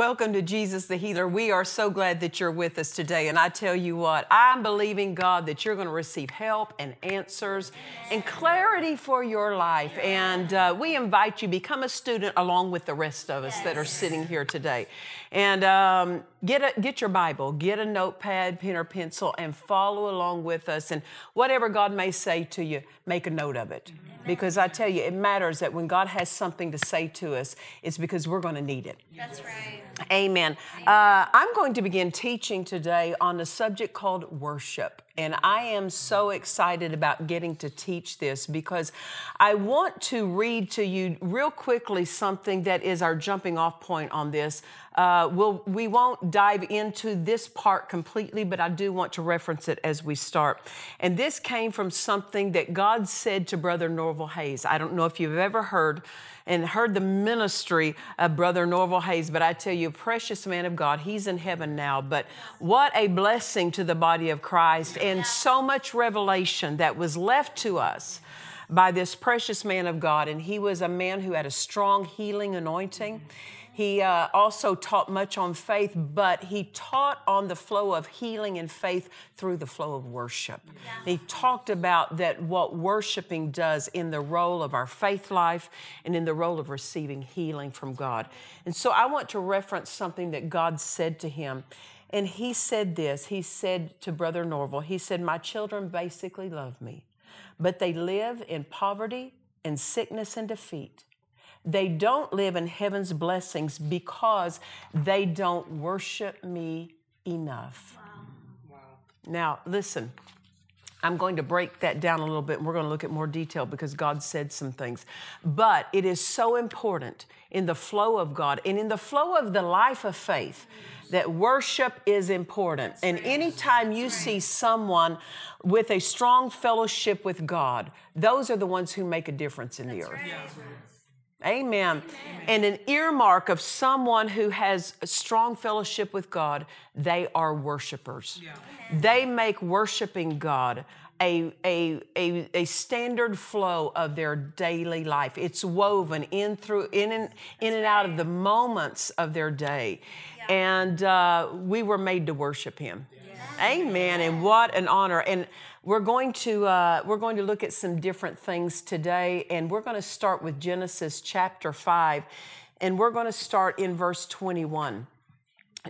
Welcome to Jesus the Healer. We are so glad that you're with us today. And I tell you what, I'm believing God that you're going to receive help and answers and clarity for your life. And uh, we invite you become a student along with the rest of us that are sitting here today. And um, get a, get your Bible, get a notepad, pen or pencil, and follow along with us. And whatever God may say to you, make a note of it. Because I tell you, it matters that when God has something to say to us, it's because we're going to need it. That's right. Amen. Uh, I'm going to begin teaching today on a subject called worship. And I am so excited about getting to teach this because I want to read to you real quickly something that is our jumping off point on this. Uh, we'll, we won't dive into this part completely, but I do want to reference it as we start. And this came from something that God said to Brother Norval Hayes. I don't know if you've ever heard and heard the ministry of Brother Norval Hayes, but I tell you, precious man of God, he's in heaven now. But what a blessing to the body of Christ, and so much revelation that was left to us by this precious man of God. And he was a man who had a strong healing anointing. He uh, also taught much on faith, but he taught on the flow of healing and faith through the flow of worship. He talked about that what worshiping does in the role of our faith life and in the role of receiving healing from God. And so I want to reference something that God said to him. And he said this He said to Brother Norval, He said, My children basically love me, but they live in poverty and sickness and defeat. They don't live in heaven's blessings because they don't worship me enough. Now, listen, I'm going to break that down a little bit and we're going to look at more detail because God said some things. But it is so important in the flow of God and in the flow of the life of faith that worship is important. And anytime you see someone with a strong fellowship with God, those are the ones who make a difference in the earth. Amen. And an earmark of someone who has a strong fellowship with God, they are worshipers. They make worshiping God a, a, a, a standard flow of their daily life. It's woven in through in and in and out of the moments of their day. And uh, we were made to worship him. Amen. And what an honor. And we're going to uh, we're going to look at some different things today, and we're going to start with Genesis chapter five, and we're going to start in verse twenty one.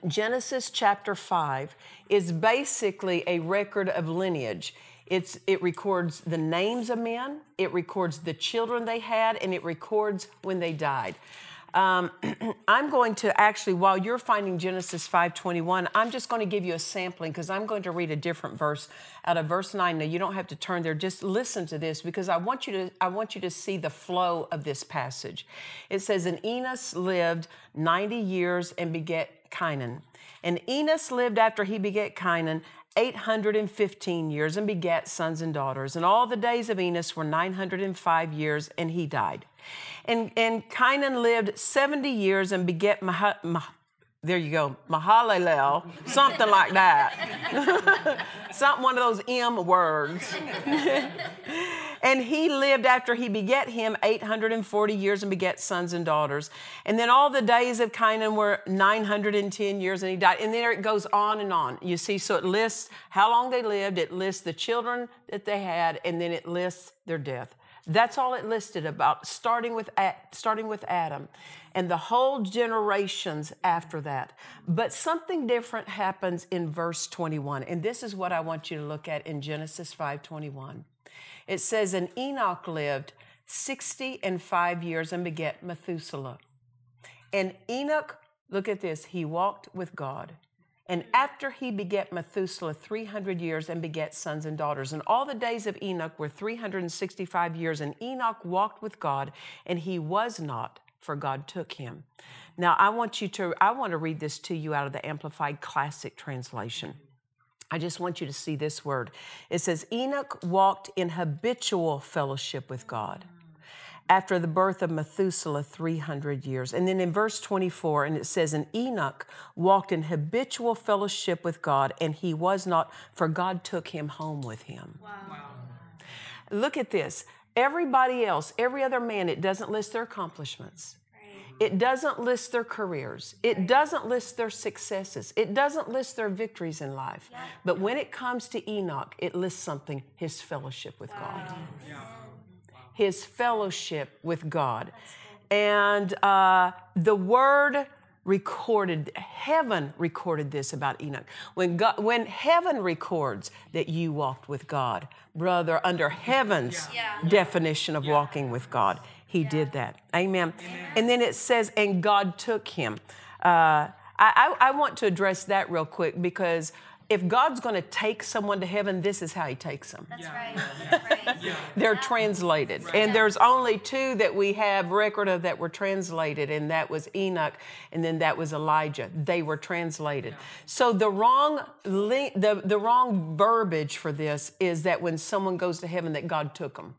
Genesis chapter 5 is basically a record of lineage. It's, it records the names of men, it records the children they had, and it records when they died. Um, I'm going to actually, while you're finding Genesis 5:21, I'm just going to give you a sampling because I'm going to read a different verse out of verse 9. Now you don't have to turn there; just listen to this because I want you to I want you to see the flow of this passage. It says, "And Enos lived 90 years and beget Cainan, and Enos lived after he beget Cainan." 815 years and begat sons and daughters. And all the days of Enos were 905 years, and he died. And, and Cainan lived 70 years and beget Mah- Mah- there you go, Mahalalel, something like that. something, one of those M words. and he lived after he beget him 840 years and beget sons and daughters. And then all the days of Cainan were 910 years and he died. And there it goes on and on. You see, so it lists how long they lived, it lists the children that they had, and then it lists their death. That's all it listed about, starting with, starting with Adam and the whole generations after that. But something different happens in verse 21. And this is what I want you to look at in Genesis 5:21. It says, And Enoch lived 60 and five years and begat Methuselah. And Enoch, look at this, he walked with God. And after he begat Methuselah 300 years and begat sons and daughters. And all the days of Enoch were 365 years. And Enoch walked with God, and he was not, for God took him. Now, I want you to, I want to read this to you out of the Amplified Classic Translation. I just want you to see this word. It says, Enoch walked in habitual fellowship with God after the birth of Methuselah 300 years. And then in verse 24, and it says, And Enoch walked in habitual fellowship with God, and he was not, for God took him home with him. Wow. wow. Look at this. Everybody else, every other man, it doesn't list their accomplishments. It doesn't list their careers. It doesn't list their successes. It doesn't list their victories in life. But when it comes to Enoch, it lists something his fellowship with wow. God. Yeah his fellowship with God. And uh, the word recorded, heaven recorded this about Enoch. When, God, when heaven records that you walked with God, brother, under heaven's yeah. definition of yeah. walking with God, he yeah. did that. Amen. Amen. And then it says, and God took him. Uh, I, I, want to address that real quick because if God's going to take someone to heaven, this is how He takes them. That's right. That's right. Yeah. They're yeah. translated. Right. And there's only two that we have record of that were translated, and that was Enoch, and then that was Elijah. They were translated. Yeah. So the wrong the, the wrong verbiage for this is that when someone goes to heaven, that God took them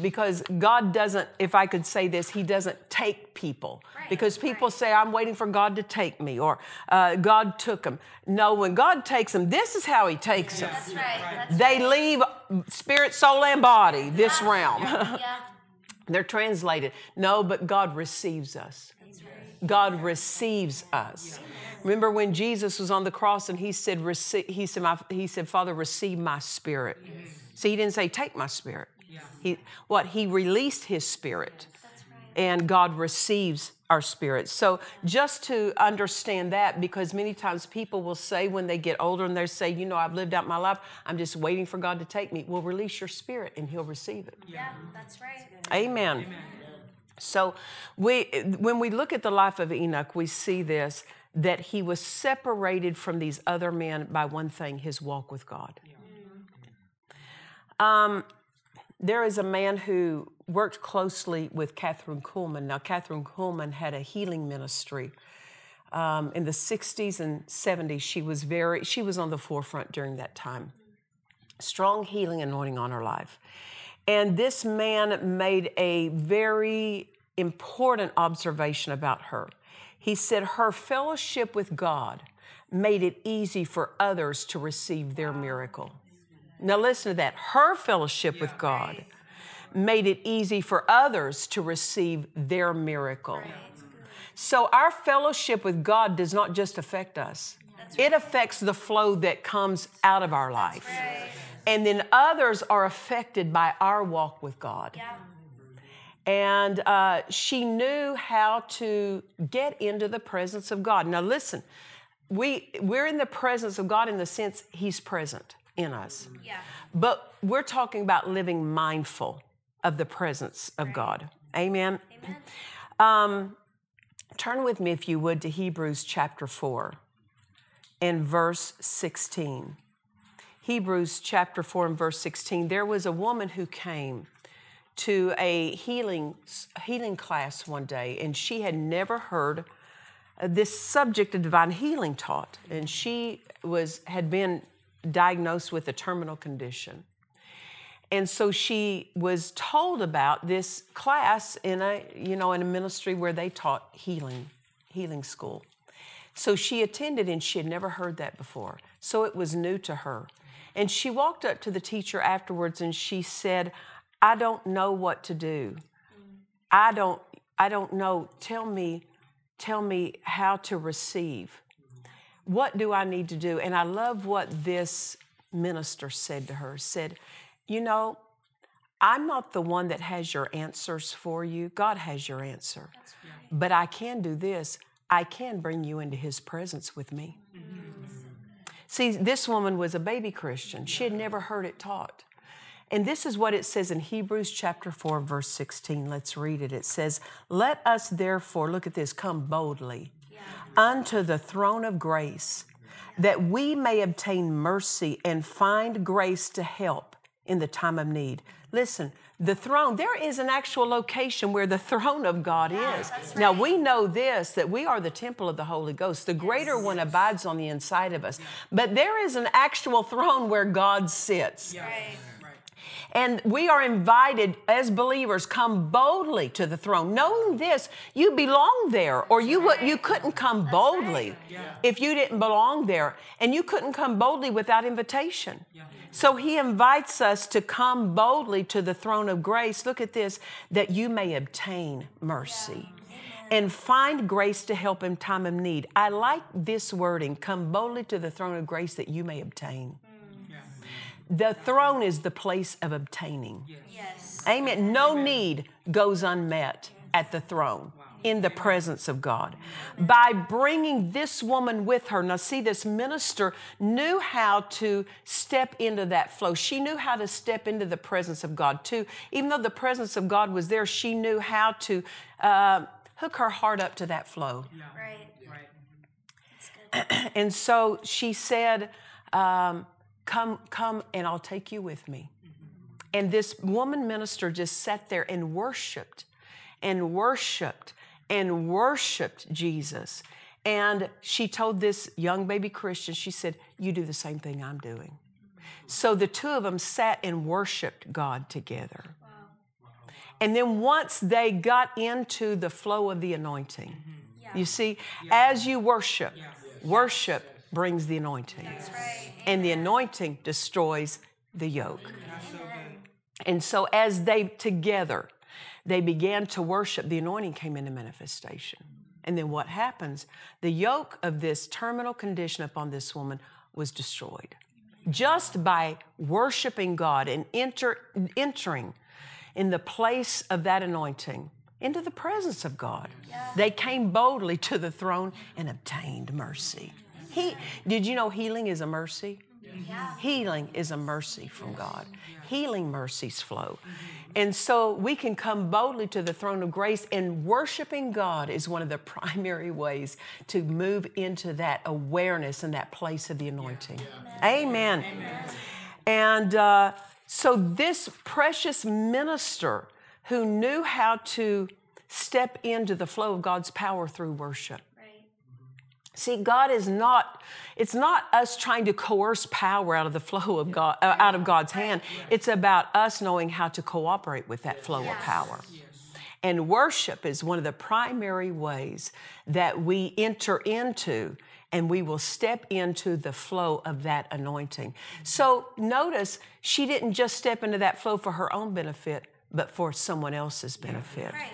because God doesn't, if I could say this, He doesn't take people. Right, because people right. say, I'm waiting for God to take me, or uh, God took them. No, when God takes them, this is how He takes them. That's right. They leave spirit, soul, and body, this yeah. realm. Yeah. They're translated. No, but God receives us. God receives us. Remember when Jesus was on the cross and he said, he said, he said Father, receive my spirit. Yes. See, he didn't say, take my spirit. He, what? He released his spirit. And God receives our spirit. So, just to understand that, because many times people will say when they get older and they say, You know, I've lived out my life, I'm just waiting for God to take me. Well, release your spirit and He'll receive it. Yeah, that's right. Amen. Amen. So, we, when we look at the life of Enoch, we see this that he was separated from these other men by one thing his walk with God. Um, there is a man who worked closely with Kathryn Kuhlman. Now, Kathryn Kuhlman had a healing ministry. Um, in the 60s and 70s, she was very, she was on the forefront during that time. Strong healing anointing on her life. And this man made a very important observation about her. He said her fellowship with God made it easy for others to receive their miracle. Now, listen to that. Her fellowship with God made it easy for others to receive their miracle. So, our fellowship with God does not just affect us, it affects the flow that comes out of our life. And then others are affected by our walk with God. And uh, she knew how to get into the presence of God. Now, listen, we, we're in the presence of God in the sense He's present in us. Yeah. But we're talking about living mindful of the presence of right. God. Amen. Amen. Um, turn with me, if you would, to Hebrews chapter 4 and verse 16. Hebrews chapter 4 and verse 16. There was a woman who came to a healing, healing class one day, and she had never heard this subject of divine healing taught. And she was had been diagnosed with a terminal condition. And so she was told about this class in a, you know, in a ministry where they taught healing, healing school. So she attended and she had never heard that before. So it was new to her. And she walked up to the teacher afterwards and she said, I don't know what to do. I don't I don't know. Tell me tell me how to receive what do I need to do? And I love what this minister said to her said, You know, I'm not the one that has your answers for you. God has your answer. Right. But I can do this I can bring you into his presence with me. Mm-hmm. See, this woman was a baby Christian. She had never heard it taught. And this is what it says in Hebrews chapter 4, verse 16. Let's read it. It says, Let us therefore, look at this, come boldly unto the throne of grace, that we may obtain mercy and find grace to help in the time of need. Listen, the throne, there is an actual location where the throne of God is. Now we know this that we are the temple of the Holy Ghost. The greater one abides on the inside of us. But there is an actual throne where God sits. Right. And we are invited as believers come boldly to the throne, knowing this you belong there, or you would you couldn't come boldly if you didn't belong there, and you couldn't come boldly without invitation. So he invites us to come boldly to the throne of grace. Look at this, that you may obtain mercy. And find grace to help in time of need. I like this wording come boldly to the throne of grace that you may obtain. The throne is the place of obtaining. Yes. Amen. No need goes unmet at the throne in the presence of God. By bringing this woman with her, now see, this minister knew how to step into that flow. She knew how to step into the presence of God too. Even though the presence of God was there, she knew how to uh, hook her heart up to that flow. Right. And so she said, um, Come, come, and I'll take you with me. And this woman minister just sat there and worshiped and worshiped and worshiped Jesus. And she told this young baby Christian, she said, You do the same thing I'm doing. So the two of them sat and worshiped God together. And then once they got into the flow of the anointing, mm-hmm. you see, as you worship, worship brings the anointing. Right. And the anointing destroys the yoke. And so as they together, they began to worship, the anointing came into manifestation. And then what happens? The yoke of this terminal condition upon this woman was destroyed. Just by worshiping God and enter, entering in the place of that anointing into the presence of God, they came boldly to the throne and obtained mercy. He, did you know healing is a mercy? Healing is a mercy from God. Healing mercies flow. And so we can come boldly to the throne of grace, and worshiping God is one of the primary ways to move into that awareness and that place of the anointing. Amen. And uh, so, this precious minister who knew how to step into the flow of God's power through worship. See, God is not, it's not us trying to coerce power out of the flow of God, uh, out of God's hand. It's about us knowing how to cooperate with that flow of power. And worship is one of the primary ways that we enter into and we will step into the flow of that anointing. So notice she didn't just step into that flow for her own benefit, but for someone else's benefit Right.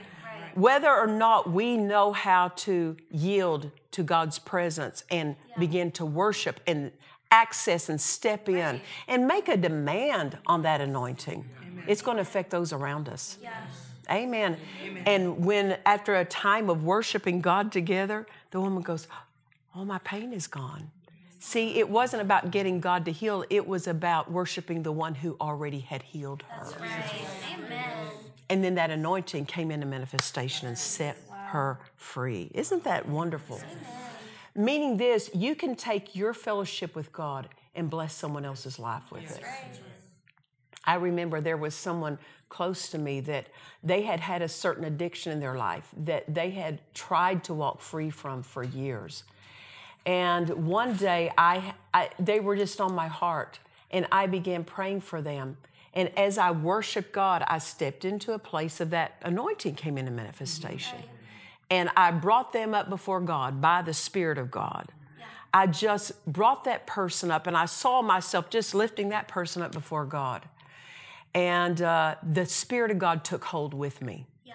Right. whether or not we know how to yield to God's presence and begin to worship and access and step in and make a demand on that anointing, it's going to affect those around us. Yes. Amen. And when, after a time of worshiping God together, the woman goes, Oh, my pain is gone. See, it wasn't about getting God to heal, it was about worshiping the one who already had healed her. Right. Amen. And then that anointing came into manifestation and set her free. Isn't that wonderful? Meaning this, you can take your fellowship with God and bless someone else's life with it. I remember there was someone close to me that they had had a certain addiction in their life that they had tried to walk free from for years. And one day, I, I, they were just on my heart, and I began praying for them. And as I worshiped God, I stepped into a place of that anointing came into manifestation. And I brought them up before God by the Spirit of God. I just brought that person up, and I saw myself just lifting that person up before God. And uh, the Spirit of God took hold with me Yeah.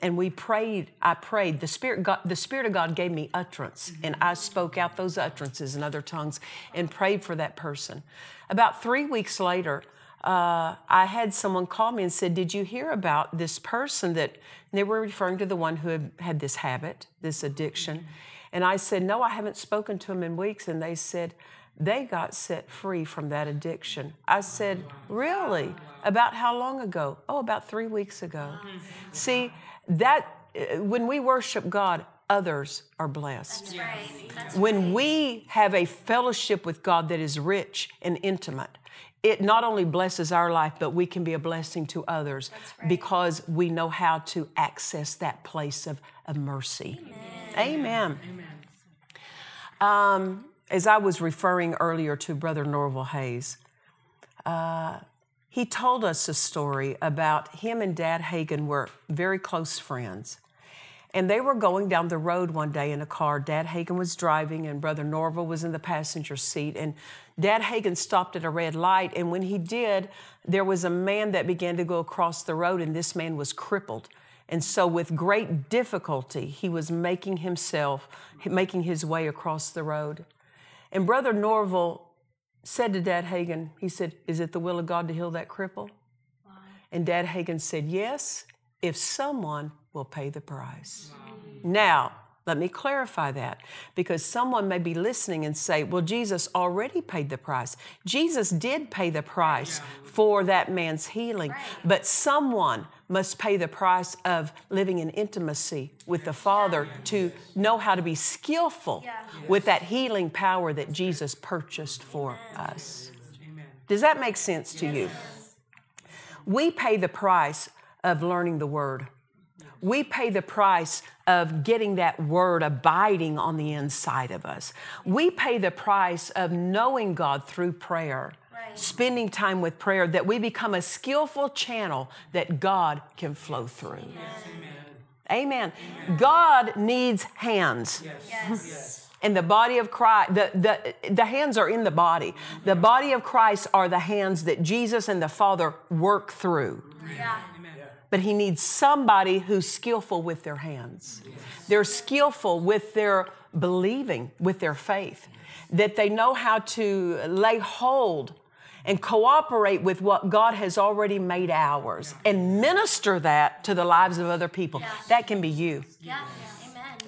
and we prayed i prayed the spirit god the spirit of god gave me utterance and i spoke out those utterances in other tongues and prayed for that person about three weeks later uh, i had someone call me and said did you hear about this person that they were referring to the one who had had this habit this addiction and i said no i haven't spoken to him in weeks and they said they got set free from that addiction. I said, Really? About how long ago? Oh, about three weeks ago. See, that uh, when we worship God, others are blessed. Right. When we have a fellowship with God that is rich and intimate, it not only blesses our life, but we can be a blessing to others right. because we know how to access that place of, of mercy. Amen. Um, as I was referring earlier to Brother Norval Hayes, uh, he told us a story about him and Dad Hagin were very close friends. And they were going down the road one day in a car. Dad Hagin was driving, and Brother Norval was in the passenger seat. And Dad Hagin stopped at a red light. And when he did, there was a man that began to go across the road, and this man was crippled. And so, with great difficulty, he was making himself, making his way across the road. And Brother Norval said to Dad Hagin, he said, Is it the will of God to heal that cripple? And Dad Hagin said, Yes, if someone will pay the price. Now, let me clarify that because someone may be listening and say, Well, Jesus already paid the price. Jesus did pay the price for that man's healing, but someone must pay the price of living in intimacy with the Father to know how to be skillful Yeah. with that healing power that Jesus purchased for us. Does that make sense to you? We pay the price of learning the Word. We pay the price of getting that Word abiding on the inside of us. We pay the price of knowing God through prayer, Right. spending time with prayer, that we become a skillful channel that God can flow through. Amen. God needs hands. Yes. And the body of Christ, the, the, the hands are in the body. The body of Christ are the hands that Jesus and the Father work through. Yeah. But he needs somebody who's skillful with their hands. They're skillful with their believing, with their faith, that they know how to lay hold and cooperate with what God has already made ours and minister that to the lives of other people. That can be you. Yeah.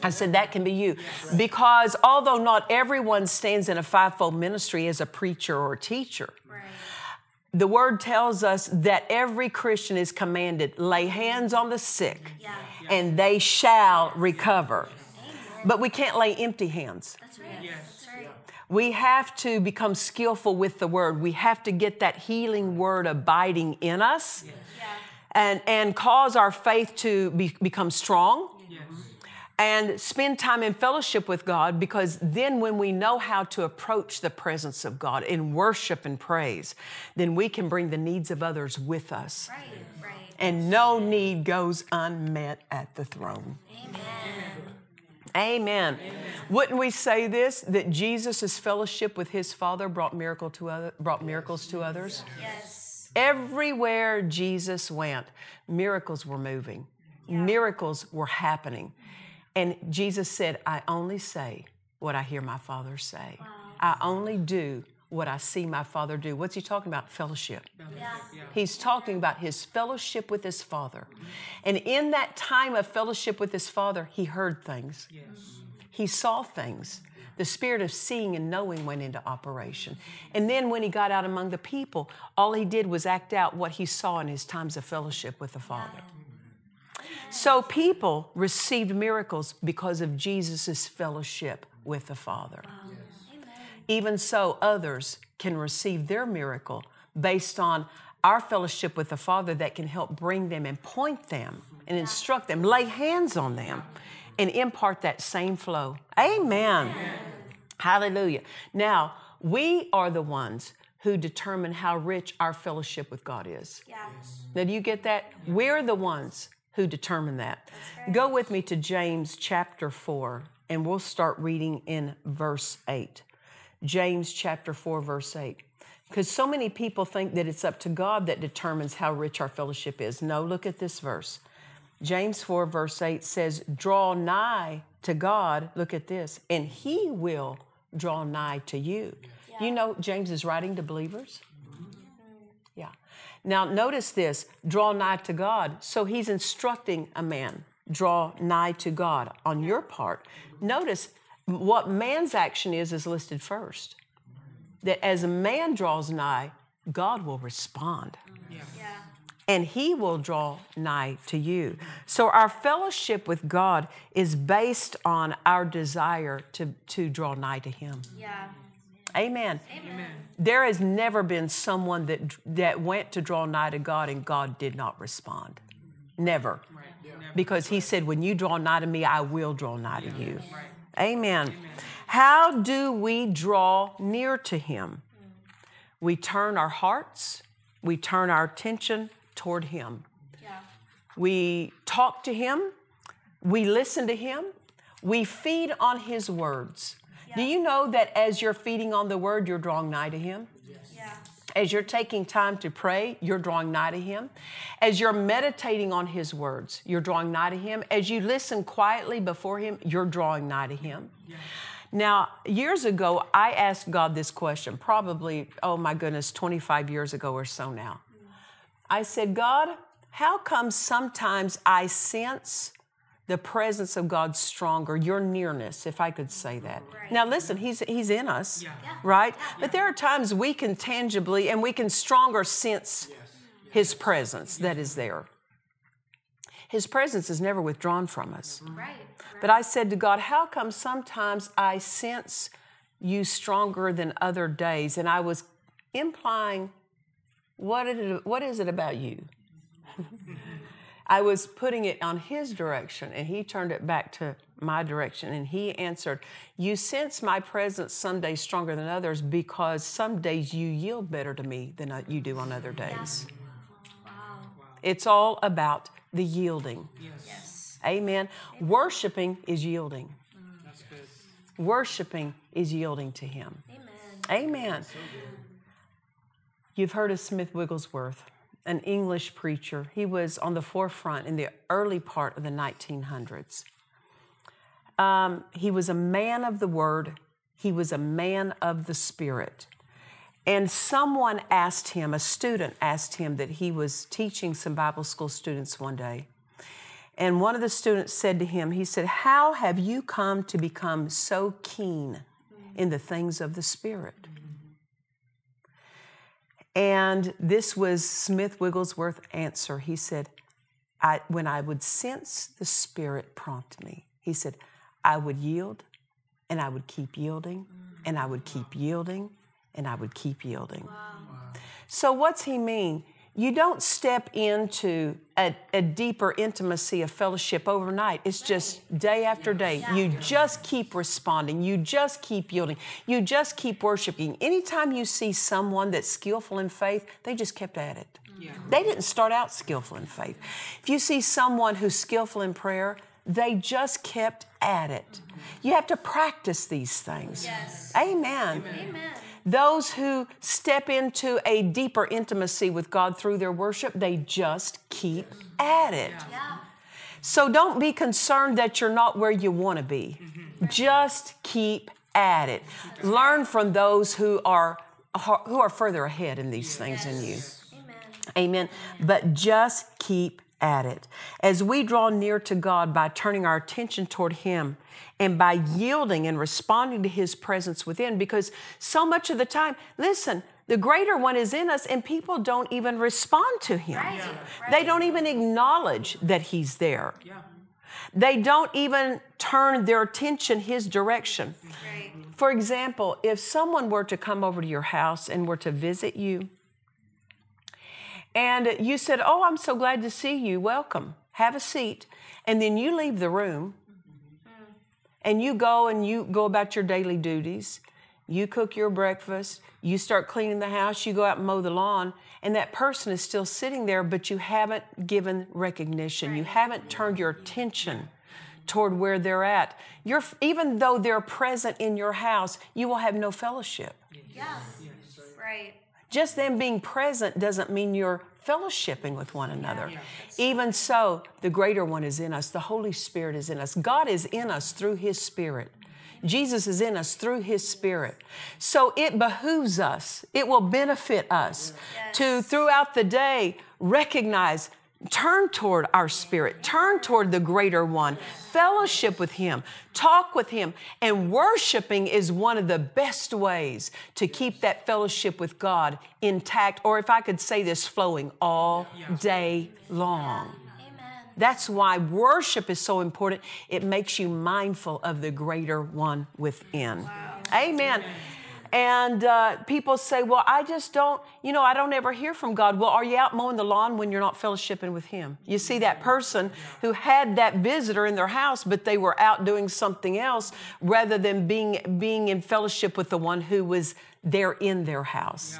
I said that can be you. Because although not everyone stands in a fivefold ministry as a preacher or a teacher, Right. The word tells us that every Christian is commanded lay hands on the sick Yeah. and they shall recover. But we can't lay empty hands. That's right. That's right. We have to become skillful with the word. We have to get that healing word abiding in us Yeah. and, and cause our faith to be, become strong and spend time in fellowship with God because then when we know how to approach the presence of God in worship and praise, then we can bring the needs of others with us. Right. Right. And no need goes unmet at the throne. Amen. Amen. Wouldn't we say this that Jesus' fellowship with his Father brought miracle to other, brought miracles to others? Yes. Everywhere Jesus went, miracles were moving. Miracles were happening. And Jesus said, I only say what I hear my Father say. I only do what I see my Father do. What's he talking about? Fellowship. Yeah. He's talking about his fellowship with his Father. Mm-hmm. And in that time of fellowship with his Father, he heard things. Mm-hmm. He saw things. The spirit of seeing and knowing went into operation. And then when he got out among the people, all he did was act out what he saw in his times of fellowship with the Father. So people received miracles because of Jesus' fellowship with the Father. Even so, others can receive their miracle based on our fellowship with the Father that can help bring them and point them and instruct them, lay hands on them, and impart that same flow. Amen. Hallelujah. Now, we are the ones who determine how rich our fellowship with God is. Yeah. Now, do you get that? We're the ones who determine that. Go with me to James chapter 4, and we'll start reading in verse 8. James chapter 4, verse 8. Because so many people think that it's up to God that determines how rich our fellowship is. No, look at this verse. James 4, verse 8 says, Draw nigh to God, look at this, and he will draw nigh to you. You know, James is writing to believers. Yeah. Now, notice this draw nigh to God. So he's instructing a man, draw nigh to God on your part. Notice what man's action is, is listed first. that as a man draws nigh, God will respond Yeah. and he will draw nigh to you. So our fellowship with God is based on our desire to, to draw nigh to him. Yeah. Amen. Amen. There has never been someone that that went to draw nigh to God and God did not respond. Never. Because he said, when you draw nigh to me, I will draw nigh to you. Amen. How do we draw near to him? We turn our hearts, we turn our attention toward him. Yeah. We talk to him, we listen to him, we feed on his words. Do you know that as you're feeding on the word, you're drawing nigh to him? Yeah. As you're taking time to pray, you're drawing nigh to Him. As you're meditating on His words, you're drawing nigh to Him. As you listen quietly before Him, you're drawing nigh to Him. Now, years ago, I asked God this question, probably, oh my goodness, 25 years ago or so now. Mm. I said, God, how come sometimes I sense the presence of God stronger, your nearness, if I could say that. Now listen, he's he's in us, right? But there are times we can tangibly and we can stronger sense his presence that is there. His presence is never withdrawn from us. Mm-hmm. Right. But I said to God, how come sometimes I sense you stronger than other days? And I was implying, what is it, what is it about you? I was putting it on his direction, and he turned it back to my direction. And he answered, You sense my presence some days stronger than others because some days you yield better to me than you do on other days. Wow. It's all about the yielding. Yes. Amen. Worshiping is yielding. That's good. Worshiping is yielding to Him. Amen. Amen. You've heard of Smith Wigglesworth, an English preacher. He was on the forefront in the early part of the 1900s. Um, he was a man of the Word, he was a man of the Spirit. And someone asked him, a student asked him that he was teaching some Bible school students one day. And one of the students said to him, he said, How have you come to become so keen in the things of the Spirit? And this was Smith Wigglesworth's answer. He said, I, When I would sense the Spirit prompt me, he said, I would yield and I would keep yielding and I would keep yielding and I would keep yielding. So, what's he mean? You don't step into a, a, deeper intimacy of fellowship overnight. It's just day after day. You just keep responding. You just keep yielding. You just keep worshiping. Anytime you see someone that's skillful in faith, they just kept at it. They didn't start out skillful in faith. If you see someone who's skillful in prayer, they just kept at it. You have to practice these things. Yes. Amen. Amen. Those who step into a deeper intimacy with God through their worship, they just keep at it. Yeah. So don't be concerned that you're not where you want to be. Mm-hmm. Just keep at it. Learn from those who are who are further ahead in these things than you. Amen. Amen. But just keep at it. As we draw near to God by turning our attention toward Him and by yielding and responding to His presence within, because so much of the time, listen, the greater one is in us and people don't even respond to Him. Right. They Right. don't even acknowledge that He's there. Yeah. They don't even turn their attention His direction. Right. For example, if someone were to come over to your house and were to visit you, and you said, Oh, I'm so glad to see you, welcome, have a seat, and then you leave the room and you go and you go about your daily duties, you cook your breakfast, you start cleaning the house, you go out and mow the lawn, and that person is still sitting there, but you haven't given recognition, you haven't turned your attention toward where they're at. You're, even though they're present in your house, you will have no fellowship. Yeah. Right. Just them being present doesn't mean you're fellowshipping with one another. Even so, the greater one is in us. The Holy Spirit is in us. God is in us through His Spirit. Jesus is in us through His Spirit. So it behooves us, it will benefit us to throughout the day recognize turn toward our spirit, turn toward the greater one, fellowship with him, talk with him. And worshiping is one of the best ways to keep that fellowship with God intact, or if I could say this, flowing all day long. That's why worship is so important. It makes you mindful of the greater one within. Amen. And uh, people say, Well, I just don't, you know, I don't ever hear from God. Well, are you out mowing the lawn when you're not fellowshipping with Him? You see that person who had that visitor in their house, but they were out doing something else rather than being, being in fellowship with the one who was there in their house.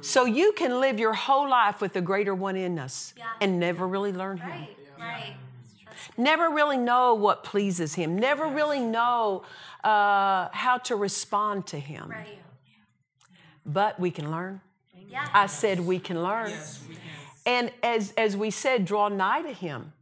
So you can live your whole life with the greater one in us Yeah. and never really learn Him. Right. Right. Never really know what pleases Him. Never really know uh, how to respond to Him. Right. But we can learn. Yeah. I said we can learn. And as, as we said, draw nigh to him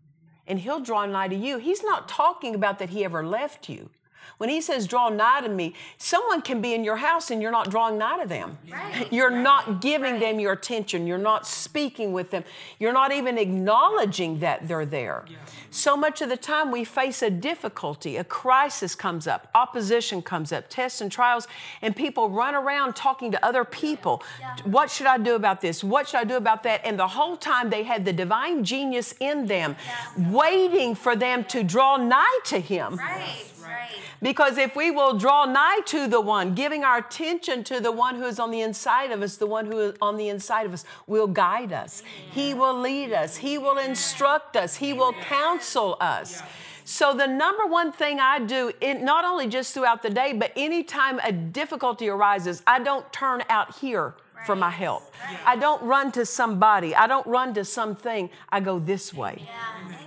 and he'll draw nigh to you. He's not talking about that he ever left you. When he says draw nigh to me, someone can be in your house and you're not drawing nigh to them. Right. You're not giving them your attention. You're not speaking with them. You're not even acknowledging that they're there. So much of the time we face a difficulty, a crisis comes up, opposition comes up, tests and trials, and people run around talking to other people. What should I do about this? What should I do about that? And the whole time they had the divine genius in them, waiting for them to draw nigh to Him. Right. Right. Because if we will draw nigh to the one, giving our attention to the one who is on the inside of us, the one who is on the inside of us will guide us. He will lead us. He will instruct us. He will counsel us. So the number one thing I do, it, not only just throughout the day, but anytime a difficulty arises, I don't turn out here for my help. I don't run to somebody. I don't run to something. I go this way. Yeah.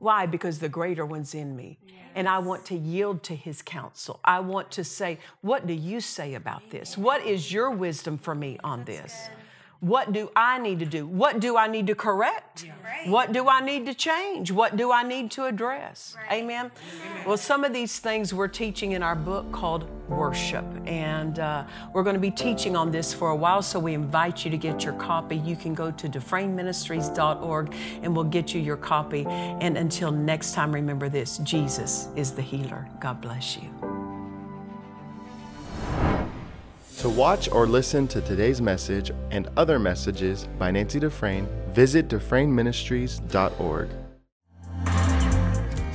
Why? Because the greater one's in me. And I want to yield to his counsel. I want to say, What do you say about this? What is your wisdom for me on this? What do I need to do? What do I need to correct? Right. What do I need to change? What do I need to address? Right. Amen. Well, some of these things we're teaching in our book called Worship, and uh, we're going to be teaching on this for a while. So we invite you to get your copy. You can go to dufresneministries.org, and we'll get you your copy. And until next time, remember this: Jesus is the healer. God bless you. To watch or listen to today's message and other messages by Nancy Dufresne, visit DufresneMinistries.org.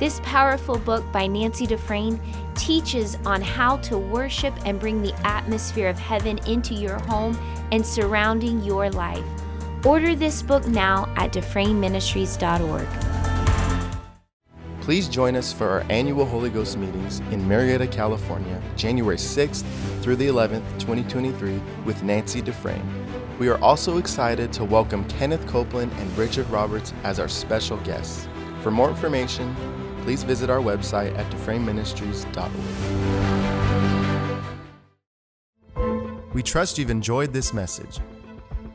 This powerful book by Nancy Dufresne teaches on how to worship and bring the atmosphere of heaven into your home and surrounding your life. Order this book now at DufresneMinistries.org. Please join us for our annual Holy Ghost meetings in Murrieta, California, January 6th through the 11th, 2023, with Nancy Dufresne. We are also excited to welcome Kenneth Copeland and Richard Roberts as our special guests. For more information, please visit our website at DufresneMinistries.org. We trust you've enjoyed this message.